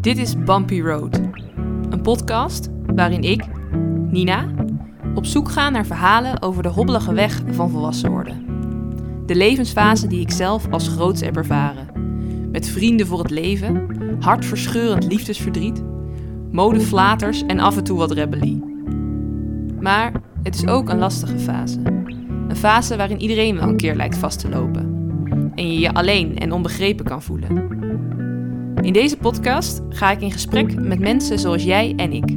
Dit is Bumpy Road, een podcast waarin ik, Nina, op zoek ga naar verhalen over de hobbelige weg van volwassen worden. De levensfase die ik zelf als groots heb ervaren. Met vrienden voor het leven, hartverscheurend liefdesverdriet, modeflaters en af en toe wat rebellie. Maar het is ook een lastige fase. Een fase waarin iedereen wel een keer lijkt vast te lopen. En je je alleen en onbegrepen kan voelen. In deze podcast ga ik in gesprek met mensen zoals jij en ik.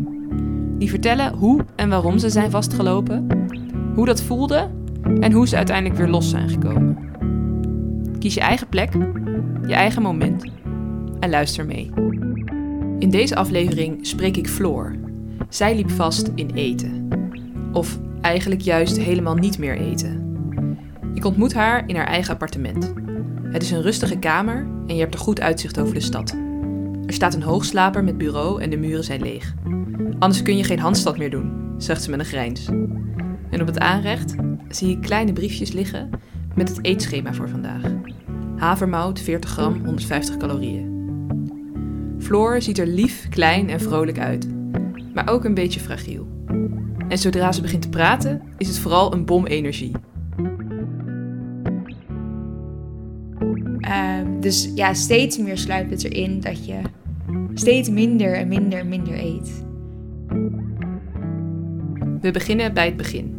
Die vertellen hoe en waarom ze zijn vastgelopen, hoe dat voelde en hoe ze uiteindelijk weer los zijn gekomen. Kies je eigen plek, je eigen moment en luister mee. In deze aflevering spreek ik Floor. Zij liep vast in eten. Of eigenlijk juist helemaal niet meer eten. Ik ontmoet haar in haar eigen appartement. Het is een rustige kamer en je hebt er goed uitzicht over de stad. Er staat een hoogslaper met bureau en de muren zijn leeg. Anders kun je geen handstand meer doen, zegt ze met een grijns. En op het aanrecht zie ik kleine briefjes liggen met het eetschema voor vandaag. Havermout 40 gram, 150 calorieën. Floor ziet er lief, klein en vrolijk uit, maar ook een beetje fragiel. En zodra ze begint te praten, is het vooral een bom energie. Dus ja, steeds meer sluipt het erin dat je steeds minder en minder en minder eet. We beginnen bij het begin.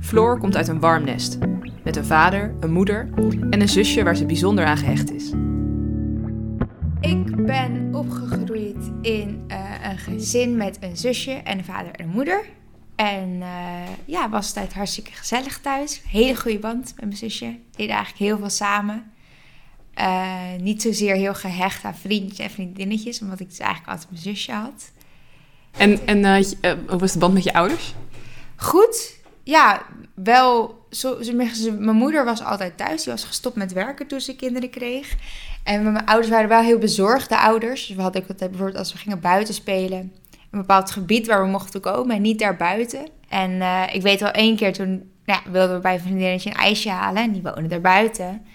Floor komt uit een warm nest. Met een vader, een moeder en een zusje waar ze bijzonder aan gehecht is. Ik ben opgegroeid in eh, een gezin met een zusje en een vader en een moeder. En uh, ja, was het hartstikke gezellig thuis. Hele goede band met mijn zusje. Deden eigenlijk heel veel samen. Uh, niet zozeer heel gehecht aan vriendjes en vriendinnetjes, omdat ik dus eigenlijk altijd mijn zusje had. En, en uh, hoe was de band met je ouders? Goed. Ja, wel. Zo, mijn moeder was altijd thuis. Die was gestopt met werken toen ze kinderen kreeg. En mijn ouders waren wel heel bezorgde ouders. Dus we hadden ook bijvoorbeeld als we gingen buiten spelen. Een bepaald gebied waar we mochten komen en niet daarbuiten. En uh, ik weet wel één keer toen nou ja, wilden we bij een vriendinnetje een ijsje halen. En die woonde daar buiten.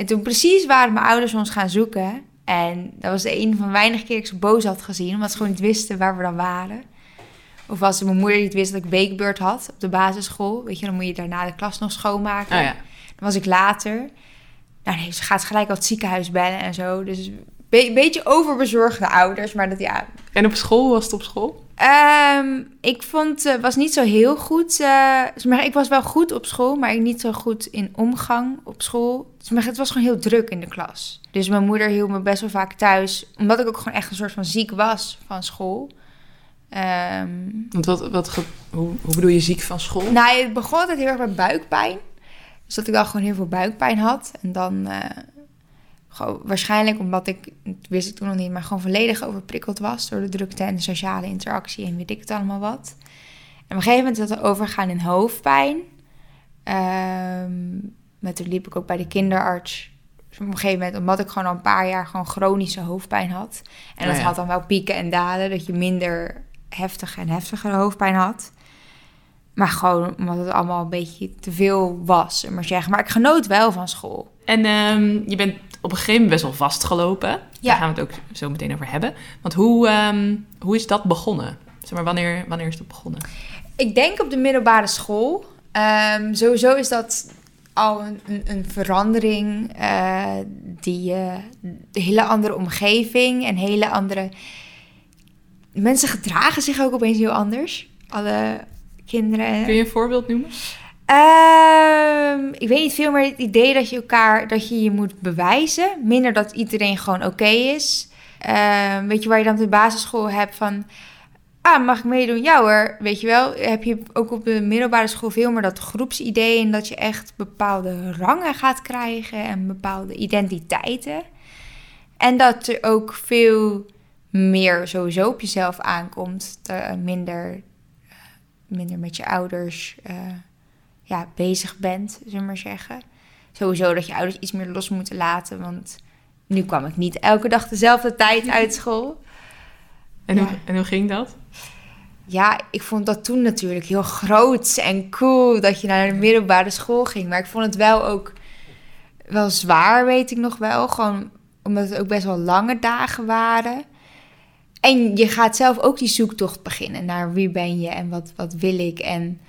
En toen precies waren mijn ouders ons gaan zoeken. En dat was de een van weinig keer dat ik ze boos had gezien. Omdat ze gewoon niet wisten waar we dan waren. Of als mijn moeder niet wist dat ik weekbeurt had op de basisschool. Weet je, dan moet je daarna de klas nog schoonmaken. Oh ja. Dan was ik later. Nou nee, ze gaat gelijk al het ziekenhuis bellen en zo. Dus be beetje overbezorgde ouders. Maar dat ja... En op school, was het op school? Um, ik vond, het uh, was niet zo heel goed. Uh, ik was wel goed op school, maar ik niet zo goed in omgang op school. Dus het was gewoon heel druk in de klas. Dus mijn moeder hield me best wel vaak thuis, omdat ik ook gewoon echt een soort van ziek was van school. Um, Want wat, wat, hoe, hoe bedoel je ziek van school? Nou, het begon altijd heel erg met buikpijn. Dus dat ik dan gewoon heel veel buikpijn had. En dan uh, gewoon, waarschijnlijk omdat ik, dat wist ik toen nog niet, maar gewoon volledig overprikkeld was door de drukte en de sociale interactie en weet ik het allemaal wat. En op een gegeven moment is dat overgaan in hoofdpijn. Um, maar toen liep ik ook bij de kinderarts. Dus op een gegeven moment, omdat ik gewoon al een paar jaar gewoon chronische hoofdpijn had. En dat oh ja. had dan wel pieken en dalen, dat je minder heftig en heftiger hoofdpijn had. Maar gewoon omdat het allemaal een beetje te veel was, maar zeggen. Maar ik genoot wel van school. En um, je bent op een gegeven moment best wel vastgelopen. Daar gaan we het ook zo meteen over hebben. Want hoe, um, hoe is dat begonnen? Zeg maar, wanneer, wanneer is dat begonnen? Ik denk op de middelbare school. Um, sowieso is dat al een, een, een verandering. Uh, die uh, een hele andere omgeving en hele andere. Mensen gedragen zich ook opeens heel anders. Alle kinderen. Kun je een voorbeeld noemen? Um, ik weet niet veel meer het idee dat je elkaar dat je je moet bewijzen. Minder dat iedereen gewoon oké is. Um, weet je waar je dan op de basisschool hebt van. Ah, mag ik meedoen? Ja hoor. Weet je wel, heb je ook op de middelbare school veel meer dat groepsidee. En dat je echt bepaalde rangen gaat krijgen en bepaalde identiteiten. En dat er ook veel meer sowieso op jezelf aankomt. Uh, minder, uh, minder met je ouders. Uh, ja, bezig bent, zullen we maar zeggen. Sowieso dat je ouders iets meer los moeten laten, want nu kwam ik niet elke dag dezelfde tijd uit school. En, ja. hoe, en hoe ging dat? Ja, ik vond dat toen natuurlijk heel groot en cool dat je naar de middelbare school ging. Maar ik vond het wel ook wel zwaar, weet ik nog wel. Gewoon omdat het ook best wel lange dagen waren. En je gaat zelf ook die zoektocht beginnen naar wie ben je en wat, wat wil ik. En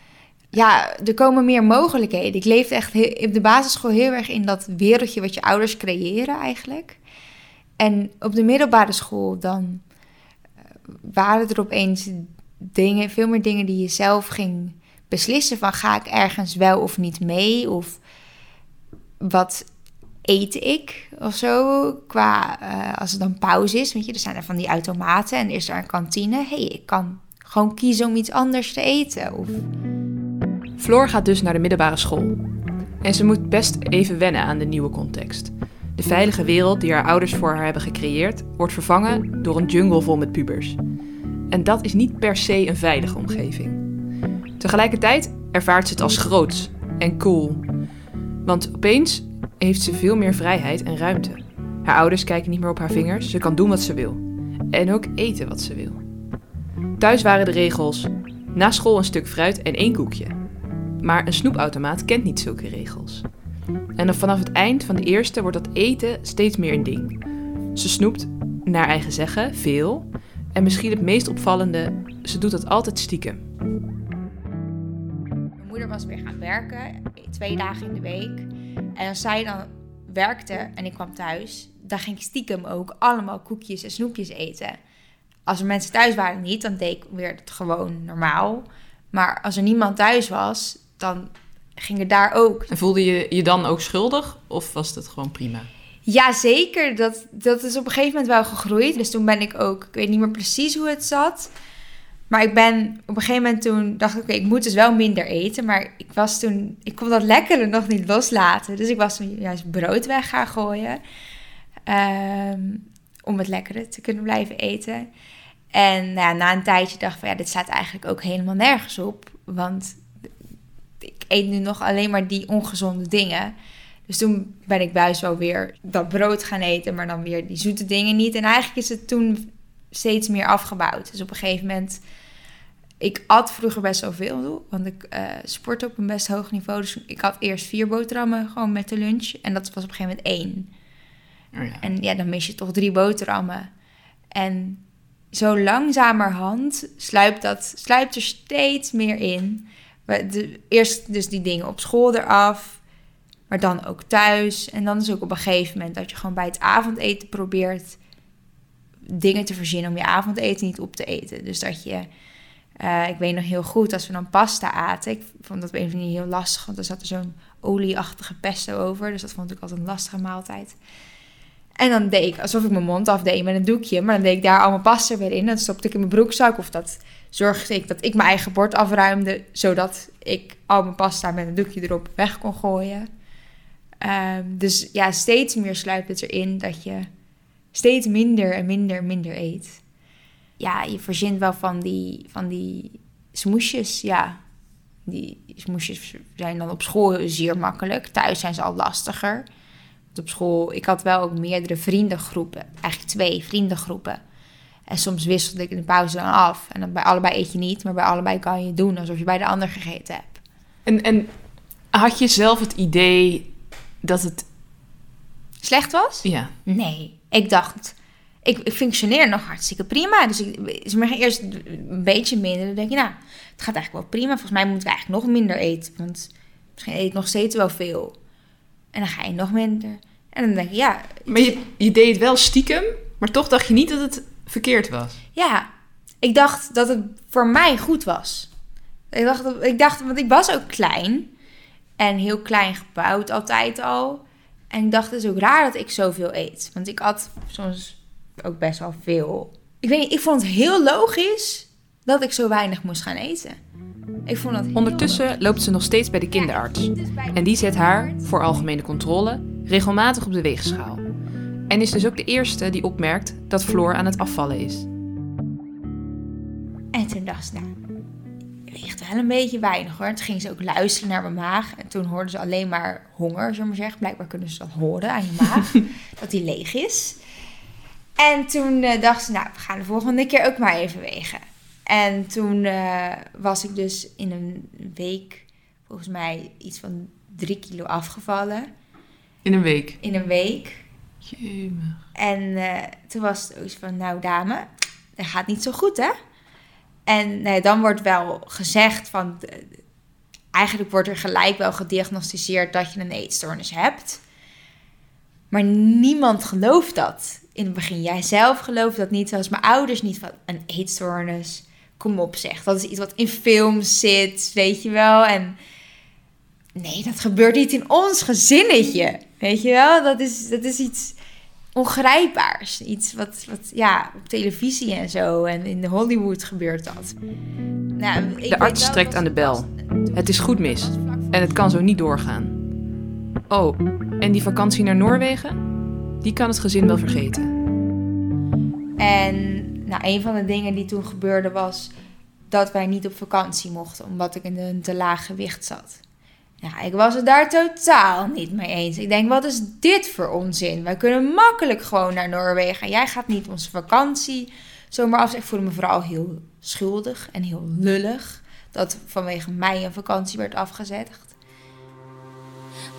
ja, er komen meer mogelijkheden. Ik leefde echt op de basisschool heel erg in dat wereldje wat je ouders creëren eigenlijk. En op de middelbare school dan eh, waren er opeens dingen, veel meer dingen die je zelf ging beslissen van ga ik ergens wel of niet mee of wat eet ik of zo qua uh, als het dan pauze is, weet je, er zijn er van die automaten en is er een kantine. hey, ik kan gewoon kiezen om iets anders te eten of Floor gaat dus naar de middelbare school. En ze moet best even wennen aan de nieuwe context. De veilige wereld die haar ouders voor haar hebben gecreëerd, wordt vervangen door een jungle vol met pubers. En dat is niet per se een veilige omgeving. Tegelijkertijd ervaart ze het als groots en cool. Want opeens heeft ze veel meer vrijheid en ruimte. Haar ouders kijken niet meer op haar vingers, ze kan doen wat ze wil. En ook eten wat ze wil. Thuis waren de regels: na school een stuk fruit en één koekje. Maar een snoepautomaat kent niet zulke regels. En vanaf het eind van de eerste wordt dat eten steeds meer een ding. Ze snoept, naar eigen zeggen, veel. En misschien het meest opvallende, ze doet dat altijd stiekem. Mijn moeder was weer gaan werken, twee dagen in de week. En als zij dan werkte en ik kwam thuis, dan ging ik stiekem ook allemaal koekjes en snoepjes eten. Als er mensen thuis waren niet, dan deed ik weer het gewoon normaal. Maar als er niemand thuis was, dan ging het daar ook. En voelde je je dan ook schuldig of was het gewoon prima? Ja, zeker. Dat, dat is op een gegeven moment wel gegroeid. Dus toen ben ik ook, ik weet niet meer precies hoe het zat. Maar ik ben op een gegeven moment toen dacht ik, oké, ik moet dus wel minder eten. Maar ik was toen, ik kon dat lekkere nog niet loslaten. Dus ik was toen juist brood weg gaan gooien. Ehm, om het lekkere te kunnen blijven eten. En nou ja, na een tijdje dacht ik van ja, dit staat eigenlijk ook helemaal nergens op. Want ik eet nu nog alleen maar die ongezonde dingen. Dus toen ben ik buis wel weer dat brood gaan eten, maar dan weer die zoete dingen niet. En eigenlijk is het toen steeds meer afgebouwd. Dus op een gegeven moment, ik at vroeger best wel veel, want ik uh, sport op een best hoog niveau. Dus ik had eerst vier boterhammen gewoon met de lunch. En dat was op een gegeven moment één. Oh ja. En ja, dan mis je toch drie boterhammen. En zo langzamerhand sluipt, dat, sluipt er steeds meer in eerst dus die dingen op school eraf, maar dan ook thuis. En dan is ook op een gegeven moment dat je gewoon bij het avondeten probeert dingen te verzinnen om je avondeten niet op te eten. Dus dat je, uh, ik weet nog heel goed, als we dan pasta aten, ik vond dat op een of andere heel lastig, want er zat er zo'n olieachtige pesto over. Dus dat vond ik altijd een lastige maaltijd. En dan deed ik alsof ik mijn mond afdeed met een doekje. Maar dan deed ik daar allemaal pasta weer in. Dan stopte ik in mijn broekzak. Of dat zorgde ik dat ik mijn eigen bord afruimde. Zodat ik al mijn pasta met een doekje erop weg kon gooien. Ehm, dus ja, steeds meer sluipt het erin dat je steeds minder en minder en minder eet. Ja, je verzint wel van die, van die smoesjes. Ja, die smoesjes zijn dan op school zeer makkelijk. Thuis zijn ze al lastiger op school, ik had wel ook meerdere vriendengroepen. Eigenlijk twee vriendengroepen. En soms wisselde ik in de pauze dan af. En dan bij allebei eet je niet, maar bij allebei kan je het doen alsof je bij de ander gegeten hebt. En, en had je zelf het idee dat het... Slecht was? Ja. Nee. Ik dacht, ik, ik functioneer nog hartstikke prima. Dus ik, ze maar eerst een beetje minder. Dan denk je, nou, het gaat eigenlijk wel prima. Volgens mij moet ik eigenlijk nog minder eten. Want misschien eet ik nog steeds wel veel. En dan ga je nog minder. En dan denk je, ja... Maar je, je deed het wel stiekem, maar toch dacht je niet dat het verkeerd was. Ja, ik dacht dat het voor mij goed was. Ik dacht, ik dacht, want ik was ook klein. En heel klein gebouwd altijd al. En ik dacht, het is ook raar dat ik zoveel eet. Want ik had soms ook best wel veel. Ik weet niet, ik vond het heel logisch dat ik zo weinig moest gaan eten. Ik vond dat Ondertussen loopt ze nog steeds bij de kinderarts. En die zet haar, voor algemene controle, regelmatig op de weegschaal. En is dus ook de eerste die opmerkt dat Floor aan het afvallen is. En toen dacht ze, nou, weegt wel een beetje weinig hoor. Toen ging ze ook luisteren naar mijn maag. En toen hoorden ze alleen maar honger, zullen we maar zeggen. Blijkbaar kunnen ze dat horen aan je maag, dat die leeg is. En toen uh, dacht ze, nou, we gaan de volgende keer ook maar even wegen. En toen uh, was ik dus in een week, volgens mij, iets van drie kilo afgevallen. In een week? In een week. En uh, toen was het ook van, nou dame, dat gaat niet zo goed, hè? En nee, dan wordt wel gezegd van... eh, Eigenlijk wordt er gelijk wel gediagnosticeerd dat je een eetstoornis hebt. Maar niemand gelooft dat. In het begin, jij zelf gelooft dat niet. Zelfs mijn ouders niet van een eetstoornis. Kom op zeg, dat is iets wat in films zit, weet je wel. En nee, dat gebeurt niet in ons gezinnetje. Weet je wel, dat is, dat is iets ongrijpbaars. Iets wat, wat ja, op televisie en zo en in Hollywood gebeurt dat. Nou, ik De arts trekt aan de bel. Het is goed mis. En het kan zo niet doorgaan. Oh, en die vakantie naar Noorwegen? Die kan het gezin wel vergeten. En nou, een van de dingen die toen gebeurde was dat wij niet op vakantie mochten, omdat ik in een te laag gewicht zat. Ja, ik was het daar totaal niet mee eens. Ik denk, wat is dit voor onzin? Wij kunnen makkelijk gewoon naar Noorwegen. En jij gaat niet onze vakantie zomaar af. Ik voelde me vooral heel schuldig en heel lullig. Dat vanwege mij een vakantie werd afgezegd.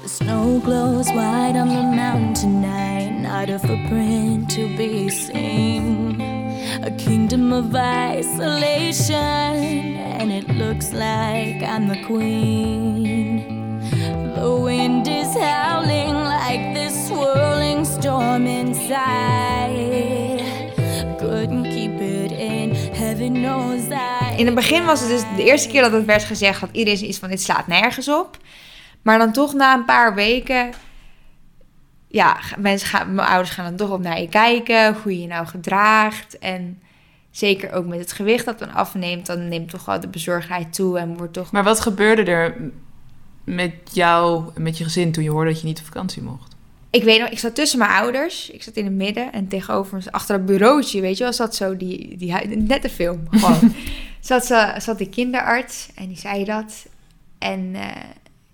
The snow glows white on the mountain tonight, not a footprint to be seen. A kingdom of isolation, and it looks like I'm the queen. The wind is howling like this swirling storm inside. Couldn't keep it in, heaven knows I. In het begin was het dus de eerste keer dat het werd gezegd dat iedereen zoiets van dit slaat nergens op. Maar dan toch na een paar weken, ja, mensen gaan, mijn ouders gaan dan toch op naar je kijken, hoe je je nou gedraagt. En zeker ook met het gewicht dat dan afneemt, dan neemt toch wel de bezorgdheid toe en wordt toch... Maar wat gebeurde er met jou en met je gezin toen je hoorde dat je niet op vakantie mocht? Ik weet nog, ik zat tussen mijn ouders, ik zat in het midden en tegenover achter dat bureautje, weet je wel, zat zo die, die hu- net een film, gewoon. zat, zat die kinderarts en die zei dat. En eh,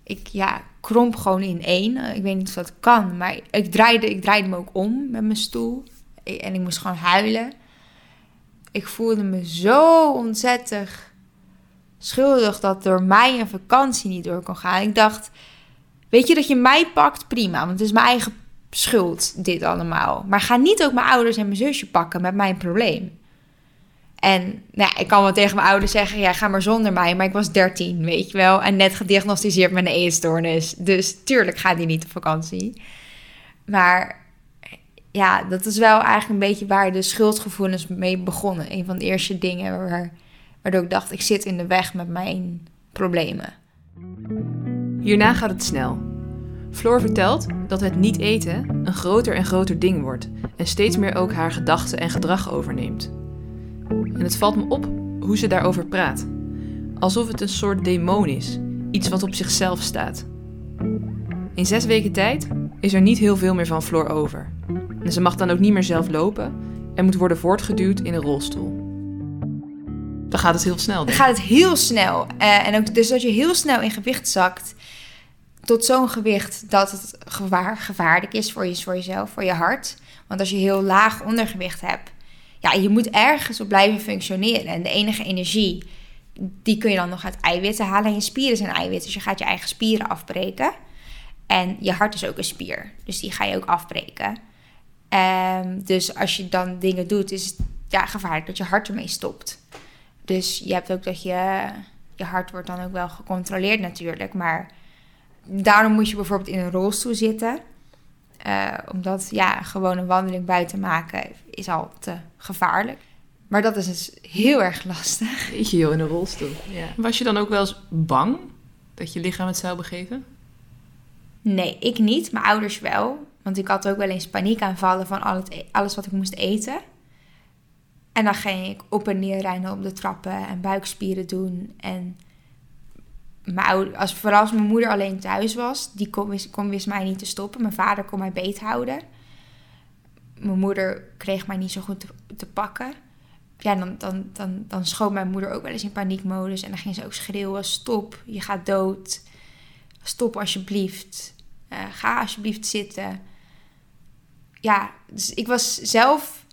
ik, ja, kromp gewoon in één. Eh, ik weet niet of dat kan, maar ik draaide, ik draaide me ook om met mijn stoel. Ik- en ik moest gewoon huilen. Ik voelde me zo ontzettend schuldig dat door mij een vakantie niet door kon gaan. Ik dacht, weet je dat je mij pakt, prima, want het is mijn eigen schuld, dit allemaal. Maar ga niet ook mijn ouders en mijn zusje pakken met mijn probleem. En nou, ja, ik kan wel tegen mijn ouders zeggen, ja, ga maar zonder mij. Maar ik was 13, weet je wel. En net gediagnosticeerd met een eetstoornis. Dus tuurlijk gaat die niet op vakantie. Maar ja, dat is wel eigenlijk een beetje waar de schuldgevoelens mee begonnen. Een van de eerste dingen waar, waardoor ik dacht, ik zit in de weg met mijn problemen. Hierna gaat het snel. Floor vertelt dat het niet eten een groter en groter ding wordt en steeds meer ook haar gedachten en gedrag overneemt. En het valt me op hoe ze daarover praat. Alsof het een soort demon is, iets wat op zichzelf staat. In zes weken tijd is er niet heel veel meer van Floor over. En ze mag dan ook niet meer zelf lopen en moet worden voortgeduwd in een rolstoel. Dan gaat het heel snel. Dan gaat het heel snel. Eh, en ook dus dat je heel snel in gewicht zakt. Tot zo'n gewicht dat het gevaar, gevaarlijk is voor, je, voor jezelf, voor je hart. Want als je heel laag ondergewicht hebt, ja, je moet ergens op blijven functioneren. En de enige energie, die kun je dan nog uit eiwitten halen. En je spieren zijn eiwitten, dus je gaat je eigen spieren afbreken. En je hart is ook een spier, dus die ga je ook afbreken. Ehm, dus als je dan dingen doet, is het ja, gevaarlijk dat je hart ermee stopt. Dus je hebt ook dat je... Je hart wordt dan ook wel gecontroleerd natuurlijk. Maar daarom moet je bijvoorbeeld in een rolstoel zitten. Eh, omdat ja, gewoon een wandeling buiten maken is al te gevaarlijk. Maar dat is dus heel erg lastig. Weet je joh, in een rolstoel. Was je dan ook wel eens bang dat je lichaam het zou begeven? Nee, ik niet. Mijn ouders wel. Want ik had ook wel eens paniekaanvallen van al het, e- alles wat ik moest eten. En dan ging ik op en neer rennen op de trappen en buikspieren doen. En mijn ouder, als, vooral als mijn moeder alleen thuis was, die kon, wist, kon, wist mij niet te stoppen. Mijn vader kon mij beet houden. Mijn moeder kreeg mij niet zo goed te, pakken. Ja, dan, dan, dan, dan schoot mijn moeder ook wel eens in paniekmodus. En dan ging ze ook schreeuwen, stop, je gaat dood. Stop alsjeblieft. Eh, ga alsjeblieft zitten. Ja, dus ik was zelf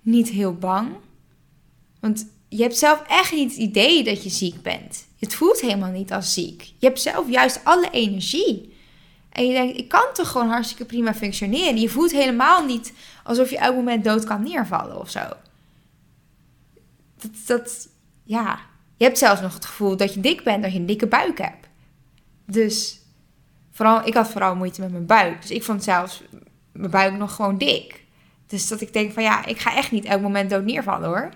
niet heel bang. Want je hebt zelf echt niet het idee dat je ziek bent. Het voelt helemaal niet als ziek. Je hebt zelf juist alle energie. En je denkt, ik kan toch gewoon hartstikke prima functioneren. Je voelt helemaal niet alsof je elk moment dood kan neervallen of zo. dat, ja, je hebt zelfs nog het gevoel dat je dik bent, dat je een dikke buik hebt. Dus vooral, ik had vooral moeite met mijn buik. Dus ik vond zelfs mijn buik nog gewoon dik. Dus dat ik denk van ja, ik ga echt niet elk moment dood neervallen hoor.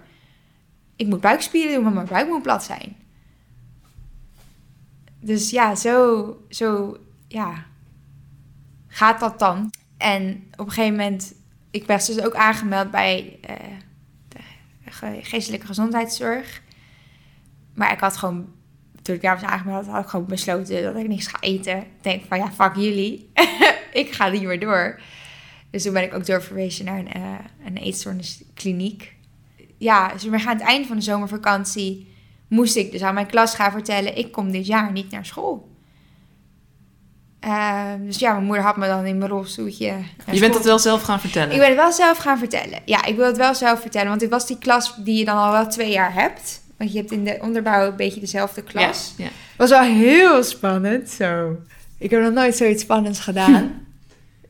Ik moet buikspieren doen, maar mijn buik moet plat zijn. Dus ja, zo, zo ja, gaat dat dan. En op een gegeven moment, ik werd dus ook aangemeld bij uh, de geestelijke gezondheidszorg. Maar ik had gewoon, toen ik daar was aangemeld, had ik gewoon besloten dat ik niks ga eten. Ik denk van ja, fuck jullie. ik ga niet meer door. Dus toen ben ik ook doorverwezen naar een, uh, een eetstoorniskliniek. Ja, dus we aan het einde van de zomervakantie moest ik dus aan mijn klas gaan vertellen: ik kom dit jaar niet naar school. Uh, dus ja, mijn moeder had me dan in mijn rolstoeltje. Je bent het wel zelf gaan vertellen? Ik ben het wel zelf gaan vertellen. Ja, ik wil het wel zelf vertellen. Want dit was die klas die je dan al wel twee jaar hebt. Want je hebt in de onderbouw een beetje dezelfde klas. Ja, ja. was wel heel spannend. Zo. Ik heb nog nooit zoiets spannends gedaan.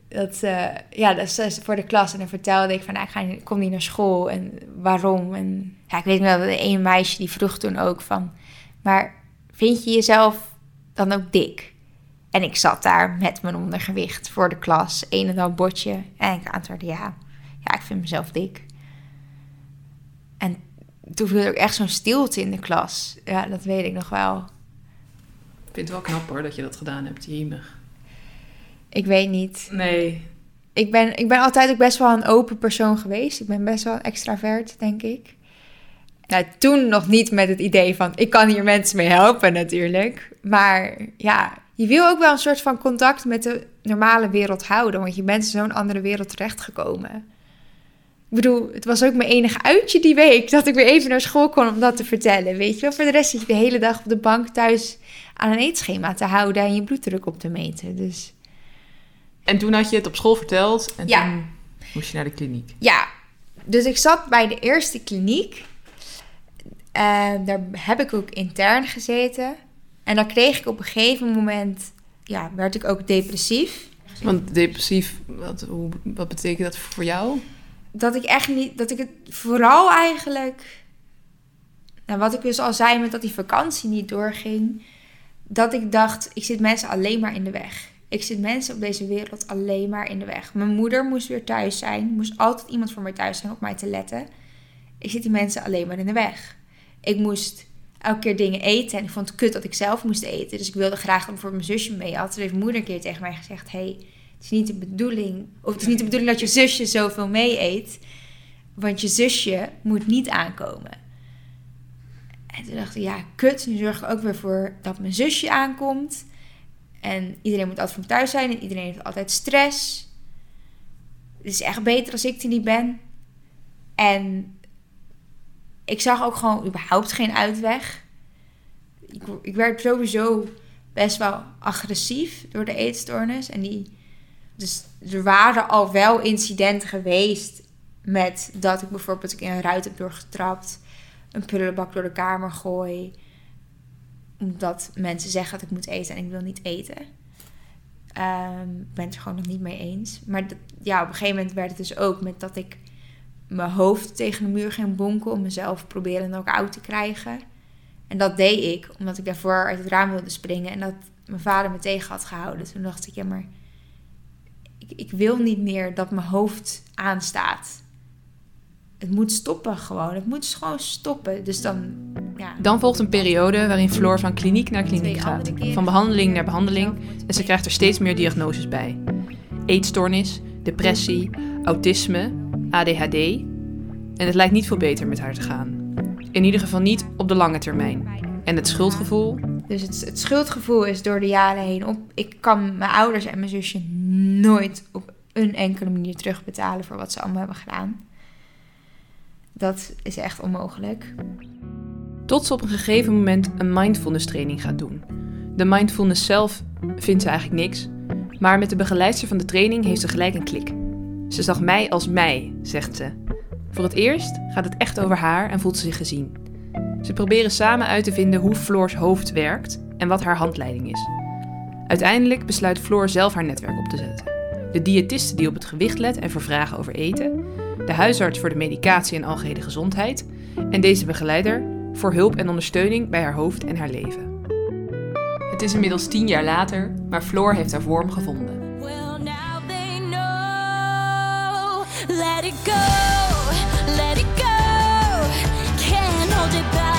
dat, uh, ja, dat is voor de klas. En dan vertelde ik van, nou, ik, ga, ik kom niet naar school. En waarom? En ja, ik weet wel, dat een meisje die vroeg toen ook van... Maar vind je jezelf dan ook dik? En ik zat daar met mijn ondergewicht voor de klas, een en al botje. En ik antwoordde ja, ja, ik vind mezelf dik. En toen viel er ook echt zo'n stilte in de klas. Ja, dat weet ik nog wel. Ik vind het wel knap hoor, dat je dat gedaan hebt, jemig. Ik weet niet. Nee. Ik ben, ik ben altijd ook best wel een open persoon geweest. Ik ben best wel extravert, denk ik. Nou, toen nog niet met het idee van, ik kan hier mensen mee helpen natuurlijk. Maar ja, je wil ook wel een soort van contact met de normale wereld houden, want je bent in zo'n andere wereld terechtgekomen. Ik bedoel, het was ook mijn enige uitje die week dat ik weer even naar school kon om dat te vertellen. Weet je wel, voor de rest zit je de hele dag op de bank thuis aan een eetschema te houden en je bloeddruk op te meten. Dus... En toen had je het op school verteld en ja. toen moest je naar de kliniek. Ja, dus ik zat bij de eerste kliniek. En daar heb ik ook intern gezeten. En dan kreeg ik op een gegeven moment, ja, werd ik ook depressief. Want depressief, wat, hoe, wat betekent dat voor jou? Dat ik echt niet, dat ik het vooral eigenlijk, nou wat ik dus al zei met dat die vakantie niet doorging, dat ik dacht, ik zit mensen alleen maar in de weg. Ik zit mensen op deze wereld alleen maar in de weg. Mijn moeder moest weer thuis zijn, moest altijd iemand voor mij thuis zijn op mij te letten. Ik zit die mensen alleen maar in de weg. Ik moest elke keer dingen eten. En ik vond het kut dat ik zelf moest eten. Dus ik wilde graag dat voor mijn zusje mee had. Heeft moeder een keer tegen mij gezegd: hey, het is niet de bedoeling. Of het is niet de bedoeling dat je zusje zoveel mee eet. Want je zusje moet niet aankomen. En toen dacht ik: ja, kut. Nu zorg ik ook weer voor dat mijn zusje aankomt. En iedereen moet altijd me thuis zijn. En iedereen heeft altijd stress. Het is echt beter als ik er niet ben. En ik zag ook gewoon überhaupt geen uitweg. Ik, ik werd sowieso best wel agressief door de eetstoornis. En die, dus er waren al wel incidenten geweest met dat ik bijvoorbeeld in een ruit heb doorgetrapt, een prullenbak door de kamer gooi, omdat mensen zeggen dat ik moet eten en ik wil niet eten. Um, ik ben het er gewoon nog niet mee eens. Maar dat, ja, op een gegeven moment werd het dus ook met dat ik mijn hoofd tegen de muur ging bonken om mezelf proberen knock-out te krijgen. En dat deed ik, omdat ik daarvoor uit het raam wilde springen en dat mijn vader me tegen had gehouden. Toen dacht ik, ja, maar ik, ik wil niet meer dat mijn hoofd aanstaat. Het moet stoppen gewoon. Het moet gewoon stoppen. Dus dan, ja. Dan volgt een periode waarin Floor van kliniek naar kliniek gaat. Van behandeling naar behandeling. En ze krijgt er steeds meer diagnoses bij. Eetstoornis, depressie, autisme, ADHD. En het lijkt niet veel beter met haar te gaan. In ieder geval niet op de lange termijn. En het schuldgevoel? Dus het, het schuldgevoel is door de jaren heen op. Ik kan mijn ouders en mijn zusje nooit op een enkele manier terugbetalen voor wat ze allemaal hebben gedaan. Dat is echt onmogelijk. Tot ze op een gegeven moment een mindfulness training gaat doen. De mindfulness zelf vindt ze eigenlijk niks, maar met de begeleidster van de training heeft ze gelijk een klik. Ze zag mij als mij, zegt ze. Voor het eerst gaat het echt over haar en voelt ze zich gezien. Ze proberen samen uit te vinden hoe Floors hoofd werkt en wat haar handleiding is. Uiteindelijk besluit Floor zelf haar netwerk op te zetten. De diëtiste die op het gewicht let en voor vragen over eten, de huisarts voor de medicatie en algehele gezondheid en deze begeleider voor hulp en ondersteuning bij haar hoofd en haar leven. Het is inmiddels tien jaar later, maar Floor heeft haar vorm gevonden. Let it go, let it go. Can't hold it back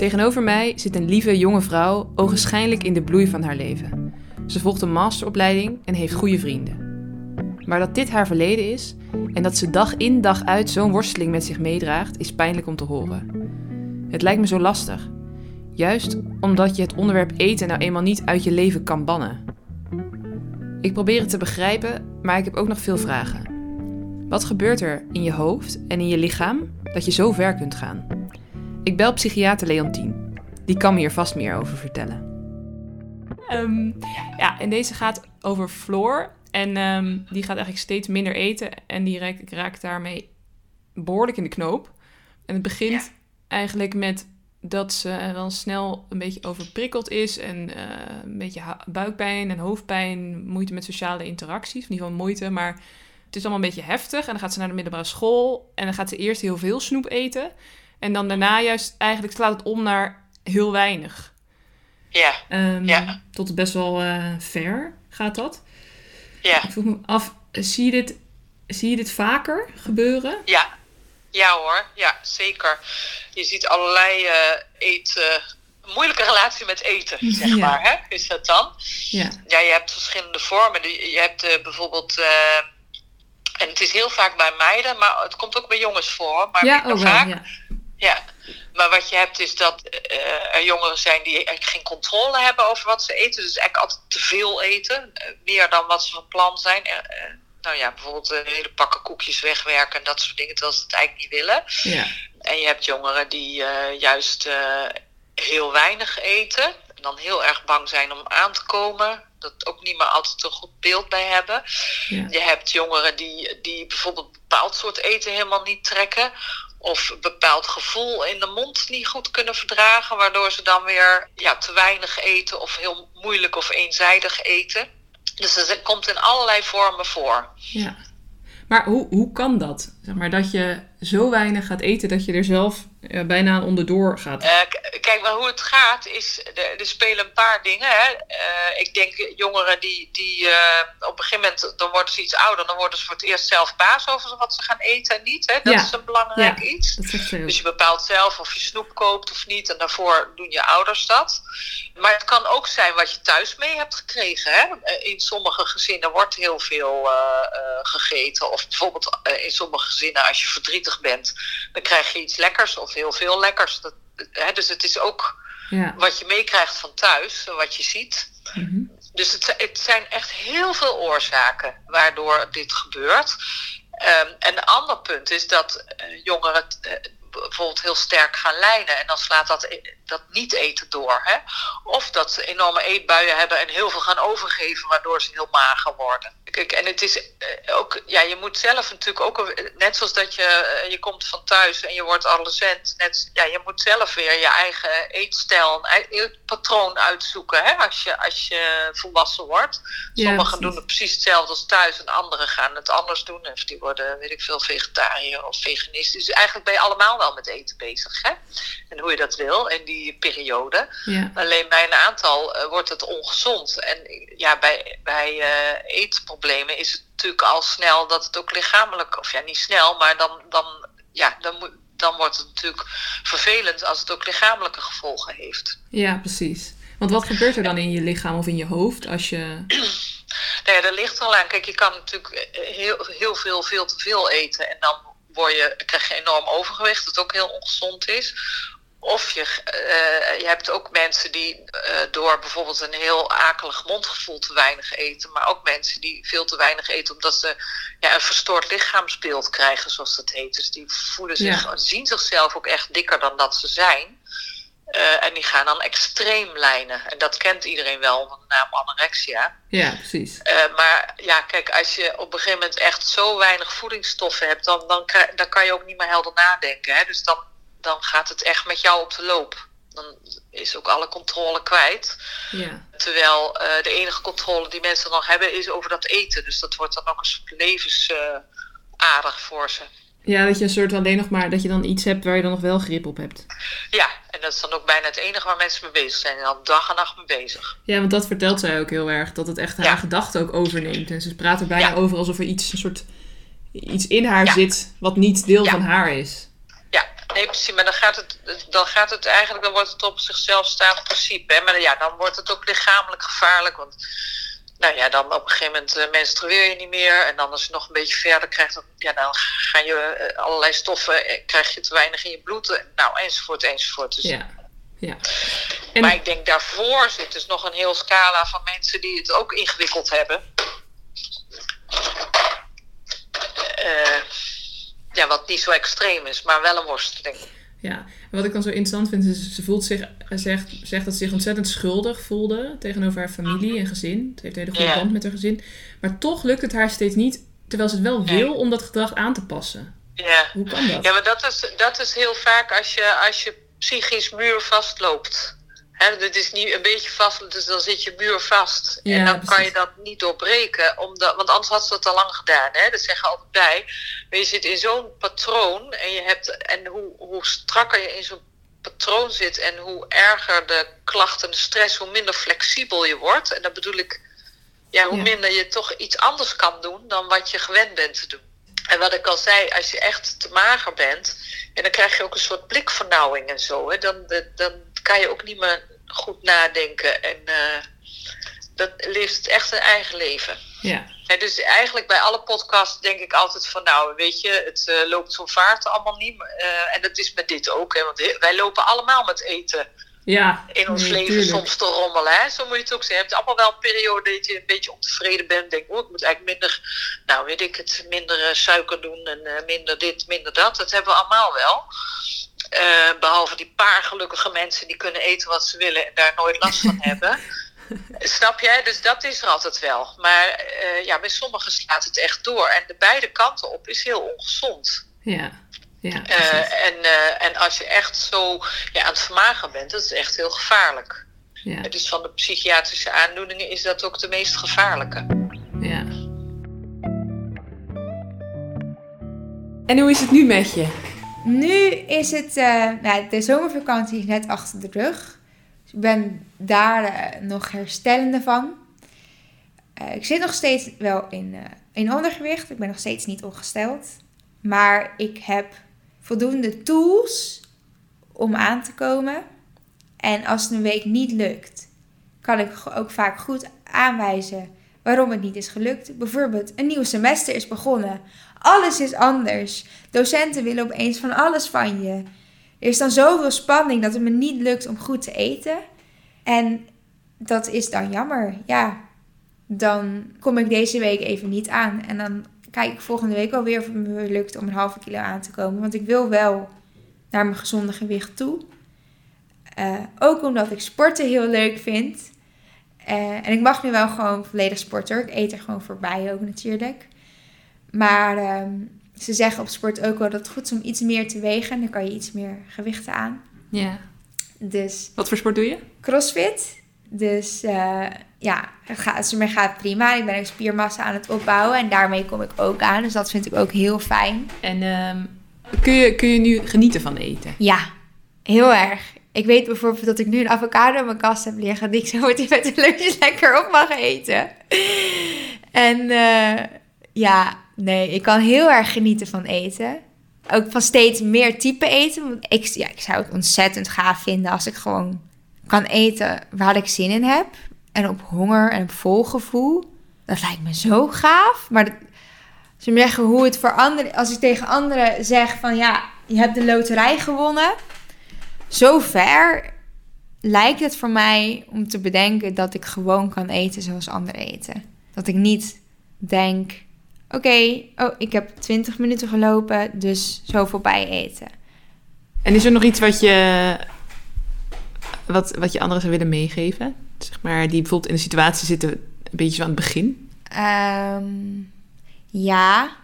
Tegenover mij zit een lieve jonge vrouw, ogenschijnlijk in de bloei van haar leven. Ze volgt een masteropleiding en heeft goede vrienden. Maar dat dit haar verleden is en dat ze dag in dag uit zo'n worsteling met zich meedraagt, is pijnlijk om te horen. Het lijkt me zo lastig. Juist omdat je het onderwerp eten nou eenmaal niet uit je leven kan bannen. Ik probeer het te begrijpen, maar ik heb ook nog veel vragen. Wat gebeurt er in je hoofd en in je lichaam dat je zo ver kunt gaan? Ik bel psychiater Leontien. Die kan me hier vast meer over vertellen. Ehm, ja, en deze gaat over Floor. En ehm, die gaat eigenlijk steeds minder eten. En die raakt, raakt daarmee behoorlijk in de knoop. En het begint eigenlijk met dat ze wel snel een beetje overprikkeld is. En eh, een beetje buikpijn en hoofdpijn. Moeite met sociale interacties. In ieder geval moeite, maar het is allemaal een beetje heftig. En dan gaat ze naar de middelbare school. En dan gaat ze eerst heel veel snoep eten. En dan daarna juist eigenlijk slaat het om naar heel weinig. Ja, Ehm, Ja. Tot best wel eh, ver gaat dat. ja, Ik vroeg me af, zie je dit, zie je dit vaker gebeuren? ja. Ja hoor, ja, zeker. Je ziet allerlei eh eten, moeilijke relatie met eten, zeg Ja. maar, hè? is dat dan? Ja. Ja, je hebt verschillende vormen. Je hebt eh, bijvoorbeeld, en het is heel vaak bij meiden, maar het komt ook bij jongens voor, maar Ja, minder ook wel. vaak. Ja. Ja, maar wat je hebt is dat eh, er jongeren zijn die eigenlijk geen controle hebben over wat ze eten. Dus eigenlijk altijd te veel eten, eh, meer dan wat ze van plan zijn. Eh, nou ja, bijvoorbeeld hele pakken koekjes wegwerken en dat soort dingen, terwijl ze het eigenlijk niet willen. Ja. En je hebt jongeren die juist heel weinig eten. En dan heel erg bang zijn om aan te komen. Dat ook niet meer altijd een goed beeld bij hebben. Ja. Je hebt jongeren die, die bijvoorbeeld een bepaald soort eten helemaal niet trekken. Of een bepaald gevoel in de mond niet goed kunnen verdragen. Waardoor ze dan weer ja, te weinig eten of heel moeilijk of eenzijdig eten. Dus dat komt in allerlei vormen voor. ja. Maar hoe, hoe kan dat? Zeg maar dat je zo weinig gaat eten dat je er zelf bijna onderdoor gaat. Eh, kijk, maar hoe het gaat is, er, spelen een paar dingen. Hè. Eh, ik denk jongeren die, die eh, op een gegeven moment, dan worden ze iets ouder, dan worden ze voor het eerst zelf baas over wat ze gaan eten en niet. Hè. Dat Ja. is een belangrijk Ja. iets. Dus je bepaalt zelf of je snoep koopt of niet. En daarvoor doen je ouders dat. Maar het kan ook zijn wat je thuis mee hebt gekregen. Hè? In sommige gezinnen wordt heel veel gegeten. Of bijvoorbeeld in sommige gezinnen als je verdrietig bent. Dan krijg je iets lekkers of heel veel lekkers. Dat, hè? Dus het is ook Ja. wat je meekrijgt van thuis. Wat je ziet. Mhm. Dus het, het zijn echt heel veel oorzaken waardoor dit gebeurt. Ehm, en een ander punt is dat eh, jongeren eh, bijvoorbeeld heel sterk gaan lijnen. En dan slaat dat, dat niet eten door. Hè? Of dat ze enorme eetbuien hebben en heel veel gaan overgeven, waardoor ze heel mager worden. Kijk, en het is eh, ook, ja, je moet zelf natuurlijk ook, net zoals dat je, eh, je komt van thuis en je wordt adolescent, net, ja, je moet zelf weer je eigen eetstijl, een ei- eetpatroon uitzoeken hè, als, je, als je volwassen wordt. Ja, Sommigen precies. doen het precies hetzelfde als thuis en anderen gaan het anders doen. Of die worden, weet ik veel, vegetariër of veganist. Dus eigenlijk ben je allemaal wel met eten bezig. Hè? En hoe je dat wil in die periode. Ja. Alleen bij een aantal eh, wordt het ongezond. En ja, bij, bij eh, eetproblemen is het natuurlijk al snel dat het ook lichamelijk, of ja, niet snel, maar dan, dan, ja, dan, moet, dan wordt het natuurlijk vervelend als het ook lichamelijke gevolgen heeft. ja, precies. Want wat gebeurt er dan in je lichaam of in je hoofd als je... Nou ja, dat ligt er al aan. Kijk, je kan natuurlijk eh, heel, heel veel, veel te veel eten. En dan word je, krijg je enorm overgewicht, dat ook heel ongezond is. Of je, eh, je hebt ook mensen die eh, door bijvoorbeeld een heel akelig mondgevoel te weinig eten. Maar ook mensen die veel te weinig eten omdat ze ja, een verstoord lichaamsbeeld krijgen, zoals dat heet. Dus die voelen zich, Ja. zien zichzelf ook echt dikker dan dat ze zijn. Eh, en die gaan dan extreem lijnen. En dat kent iedereen wel onder de naam anorexia. Ja, precies. Eh, maar ja, kijk, als je op een gegeven moment echt zo weinig voedingsstoffen hebt, dan, dan, dan kan je ook niet meer helder nadenken. Hè? Dus dan, dan gaat het echt met jou op de loop. Dan is ook alle controle kwijt. Ja. Terwijl eh, de enige controle die mensen nog hebben is over dat eten. Dus dat wordt dan ook een soort levensader voor ze. Ja, dat je een soort alleen nog maar dat je dan iets hebt waar je dan nog wel grip op hebt. Ja, en dat is dan ook bijna het enige waar mensen mee bezig zijn. En dan dag en nacht mee bezig. Ja, want dat vertelt zij ook heel erg. Dat het echt haar Ja. gedachten ook overneemt. En ze praat er bijna Ja. over alsof er iets, een soort, iets in haar Ja. zit wat niet deel van haar is. Ja, nee, precies. Maar dan gaat het, dan gaat het eigenlijk, dan wordt het op zichzelf staand principe. Hè? Maar ja, dan wordt het ook lichamelijk gevaarlijk. Want nou ja, dan op een gegeven moment eh, menstrueer je niet meer. En dan als je nog een beetje verder krijgt, dan, ja, dan gaan je eh, allerlei stoffen, eh, krijg je te weinig in je bloed. Nou, enzovoort, enzovoort. Dus, Ja. ja. En, Maar ik denk daarvoor zit dus nog een heel scala van mensen die het ook ingewikkeld hebben. Ja, wat niet zo extreem is, maar wel een worsteling. Ja. En wat ik dan zo interessant vind, is ze voelt zich, zegt, zegt dat ze zich ontzettend schuldig voelde tegenover haar familie en gezin. Ze heeft een hele goede band met haar gezin. Maar toch lukt het haar steeds niet, terwijl ze het wel wil, om dat gedrag aan te passen. Ja. Hoe kan dat? Ja, maar dat is, dat is heel vaak als je, als je psychisch muurvast loopt. Hè, dit is niet een beetje vast, dus dan zit je muurvast. Ja, en dan kan je dat niet doorbreken, omdat, want anders had ze dat al lang gedaan. Hè? Dat zeggen altijd bij. Maar je zit in zo'n patroon en, je hebt, en hoe, hoe strakker je in zo'n patroon zit en hoe erger de klachten, de stress, hoe minder flexibel je wordt. En dat bedoel ik, ja, hoe Ja. minder je toch iets anders kan doen dan wat je gewend bent te doen. En wat ik al zei, als je echt te mager bent, en dan krijg je ook een soort blikvernauwing en zo. Hè? Dan, dan kan je ook niet meer goed nadenken. En eh, dat leeft echt een eigen leven. Ja. Hè, dus eigenlijk bij alle podcasts denk ik altijd van nou, weet je, het eh, loopt zo vaart allemaal niet. eh, en dat is met dit ook. Hè? Want wij lopen allemaal met eten Ja. in ons nee, leven tuurlijk. soms te rommelen. Hè? Zo moet je het ook zeggen. Je hebt allemaal wel een periode dat je een beetje ontevreden bent. Denk, oh, ik moet eigenlijk minder, nou weet ik het, minder suiker doen en minder dit, minder dat. Dat hebben we allemaal wel. Eh, behalve die paar gelukkige mensen die kunnen eten wat ze willen en daar nooit last van hebben. Snap jij? Dus dat is er altijd wel. Maar eh, ja, bij sommigen slaat het echt door. En de beide kanten op is heel ongezond. Ja. Ja, Eh, en, en als je echt zo ja, aan het vermagen bent, dat is echt heel gevaarlijk. ja. Dus van de psychiatrische aandoeningen is dat ook de meest gevaarlijke. Ja. En hoe is het nu met je? Nu is het, eh, nou, de zomervakantie is net achter de rug. Dus ik ben daar eh, nog herstellende van. Eh, ik zit nog steeds wel in, in ondergewicht. Ik ben nog steeds niet ongesteld. Maar ik heb voldoende tools om aan te komen. En als het een week niet lukt, kan ik ook vaak goed aanwijzen waarom het niet is gelukt. Bijvoorbeeld, een nieuw semester is begonnen. Alles is anders. Docenten willen opeens van alles van je. Er is dan zoveel spanning dat het me niet lukt om goed te eten. En dat is dan jammer. Ja, dan kom ik deze week even niet aan. En dan kijk ik volgende week alweer of het me weer lukt om een halve kilo aan te komen. Want ik wil wel naar mijn gezonde gewicht toe. Eh, ook omdat ik sporten heel leuk vind. Eh, en ik mag nu wel gewoon volledig sporten. Ik eet er gewoon voorbij ook natuurlijk. Maar ehm, ze zeggen op sport ook wel dat het goed is om iets meer te wegen. Dan kan je iets meer gewichten aan. Ja. Dus Wat voor sport doe je? crossfit. Dus eh, ja, het gaat, het me gaat prima. Ik ben ook spiermassa aan het opbouwen. En daarmee kom ik ook aan. Dus dat vind ik ook heel fijn. En ehm, kun, je, kun je nu genieten van eten? Ja, heel erg. Ik weet bijvoorbeeld dat ik nu een avocado in mijn kast heb liggen. Die ik zo meteen met de lunch lekker op mag eten. En eh, ja, nee, ik kan heel erg genieten van eten. Ook van steeds meer type eten. Ik, ja, ik zou het ontzettend gaaf vinden als ik gewoon kan eten waar ik zin in heb. En op honger en op vol gevoel. Dat lijkt me zo gaaf. Maar dat, ze me zeggen hoe het voor anderen... Als ik tegen anderen zeg van ja, je hebt de loterij gewonnen. Zo ver lijkt het voor mij om te bedenken dat ik gewoon kan eten zoals anderen eten. Dat ik niet denk, oké, oh, ik heb 20 minuten gelopen, dus zoveel bij eten. En is er nog iets wat je wat, wat je anderen zou willen meegeven? Zeg maar, die bijvoorbeeld in de situatie zitten, een beetje zo aan het begin. Ehm, ja,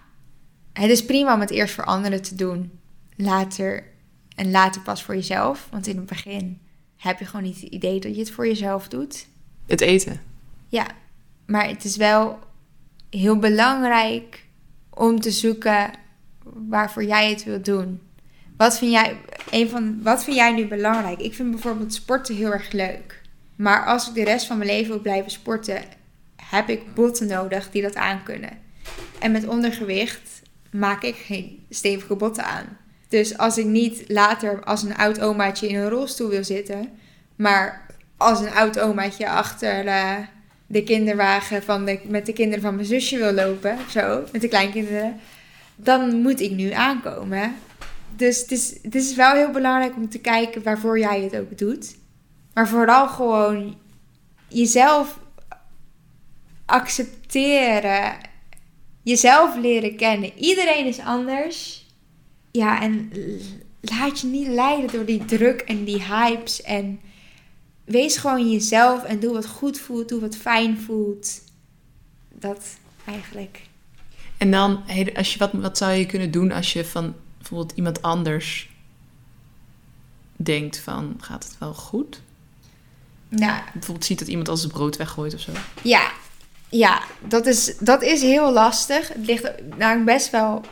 het is prima om het eerst voor anderen te doen. Later en later pas voor jezelf. Want in het begin heb je gewoon niet het idee dat je het voor jezelf doet. Het eten. Ja, maar het is wel heel belangrijk om te zoeken waarvoor jij het wilt doen. Wat vind jij, een van, wat vind jij nu belangrijk? Ik vind bijvoorbeeld sporten heel erg leuk. Maar als ik de rest van mijn leven wil blijven sporten, heb ik botten nodig die dat aankunnen. En met ondergewicht maak ik geen stevige botten aan. Dus als ik niet later als een oud omaatje in een rolstoel wil zitten, maar als een oud omaatje achter uh, de kinderwagen van de, met de kinderen van mijn zusje wil lopen, zo, met de kleinkinderen, dan moet ik nu aankomen. Dus het is, het is wel heel belangrijk om te kijken waarvoor jij het ook doet. Maar vooral gewoon jezelf accepteren. Jezelf leren kennen. Iedereen is anders. Ja, en laat je niet leiden door die druk en die hypes. En wees gewoon jezelf en doe wat goed voelt, doe wat fijn voelt. Dat eigenlijk. En dan, als je, wat, wat zou je kunnen doen als je van bijvoorbeeld iemand anders denkt van, gaat het wel goed? Nou, bijvoorbeeld ziet dat iemand als zijn brood weggooit of zo. Ja, ja dat, is, dat is heel lastig. Het ligt nou best wel...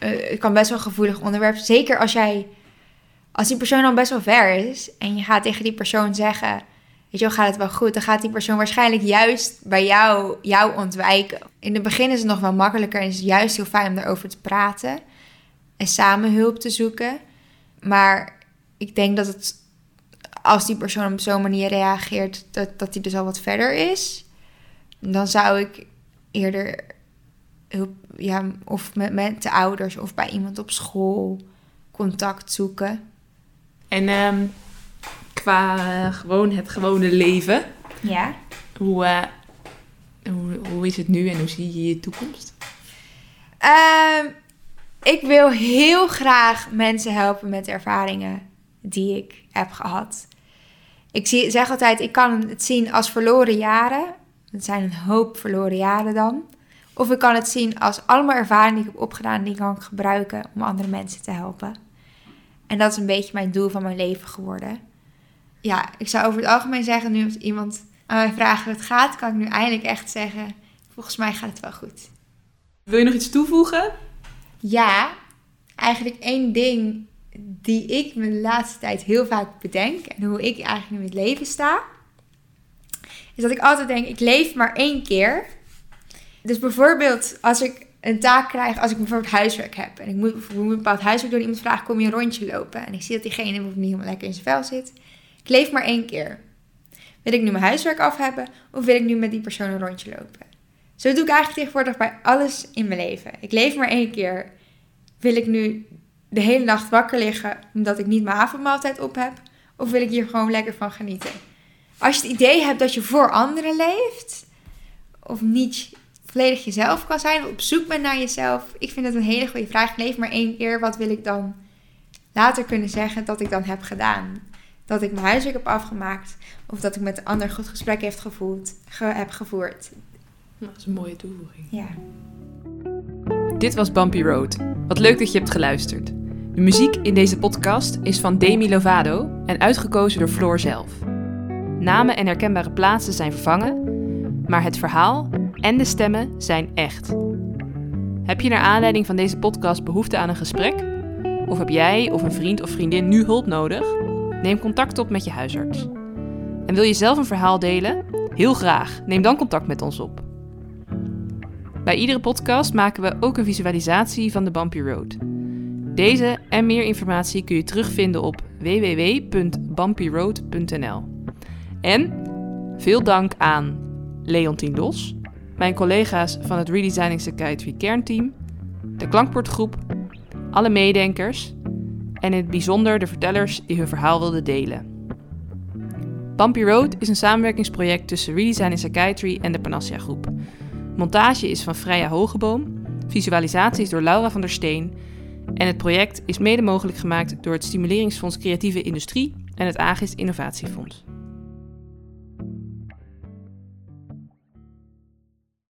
Uh, het kan best wel een gevoelig onderwerp. Zeker als jij... Als die persoon dan best wel ver is... en je gaat tegen die persoon zeggen... weet je wel, gaat het wel goed... dan gaat die persoon waarschijnlijk juist bij jou, jou ontwijken. In het begin is het nog wel makkelijker... en is het juist heel fijn om erover te praten... en samen hulp te zoeken. Maar ik denk dat als die persoon op zo'n manier reageert dat, dat hij dus al wat verder is, dan zou ik eerder hulp, ja, of met, met de ouders of bij iemand op school contact zoeken. En um, qua uh, gewoon het gewone leven, ja. hoe, uh, hoe, hoe is het nu en hoe zie je je toekomst? Uh, ik wil heel graag mensen helpen met ervaringen die ik heb gehad. Ik zie, zeg altijd, ik kan het zien als verloren jaren. Het zijn een hoop verloren jaren dan. Of ik kan het zien als allemaal ervaringen die ik heb opgedaan, die kan ik gebruiken om andere mensen te helpen. En dat is een beetje mijn doel van mijn leven geworden. Ja, ik zou over het algemeen zeggen, nu als iemand aan mij vraagt hoe het gaat, kan ik nu eindelijk echt zeggen, volgens mij gaat het wel goed. Wil je nog iets toevoegen? Ja, eigenlijk één ding die ik me de laatste tijd heel vaak bedenk en hoe ik eigenlijk nu in het leven sta, is dat ik altijd denk: ik leef maar één keer. Dus bijvoorbeeld als ik een taak krijg, als ik bijvoorbeeld huiswerk heb en ik moet, een bepaald huiswerk doen, iemand vraagt: kom je een rondje lopen? En ik zie dat diegene niet helemaal lekker in zijn vel zit. Ik leef maar één keer. Wil ik nu mijn huiswerk af hebben of wil ik nu met die persoon een rondje lopen? Zo doe ik eigenlijk tegenwoordig bij alles in mijn leven. Ik leef maar één keer. Wil ik nu de hele nacht wakker liggen omdat ik niet mijn avondmaaltijd op heb? Of wil ik hier gewoon lekker van genieten? Als je het idee hebt dat je voor anderen leeft, of niet volledig jezelf kan zijn, op zoek bent naar jezelf, ik vind het een hele goede vraag. Ik leef maar één keer, wat wil ik dan later kunnen zeggen dat ik dan heb gedaan? Dat ik mijn huiswerk heb afgemaakt, of dat ik met een ander goed gesprek heeft gevoeld, heb gevoerd. Dat is een mooie toevoeging. Ja. Dit was Bumpy Road. Wat leuk dat je hebt geluisterd. De muziek in deze podcast is van Demi Lovato en uitgekozen door Floor zelf. Namen en herkenbare plaatsen zijn vervangen, maar het verhaal en de stemmen zijn echt. Heb je naar aanleiding van deze podcast behoefte aan een gesprek? Of heb jij of een vriend of vriendin nu hulp nodig? Neem contact op met je huisarts. En wil je zelf een verhaal delen? Heel graag. Neem dan contact met ons op. Bij iedere podcast maken we ook een visualisatie van de Bumpy Road. Deze en meer informatie kun je terugvinden op www.bumpyroad.nl. En veel dank aan Leontien Los, mijn collega's van het Redesigning Psychiatry kernteam, de Klankbordgroep, alle meedenkers en in het bijzonder de vertellers die hun verhaal wilden delen. Bumpy Road is een samenwerkingsproject tussen Redesigning Psychiatry en de Panacea Groep. Montage is van Freya Hogeboom, visualisaties door Laura van der Steen en het project is mede mogelijk gemaakt door het Stimuleringsfonds Creatieve Industrie en het Agis Innovatiefonds.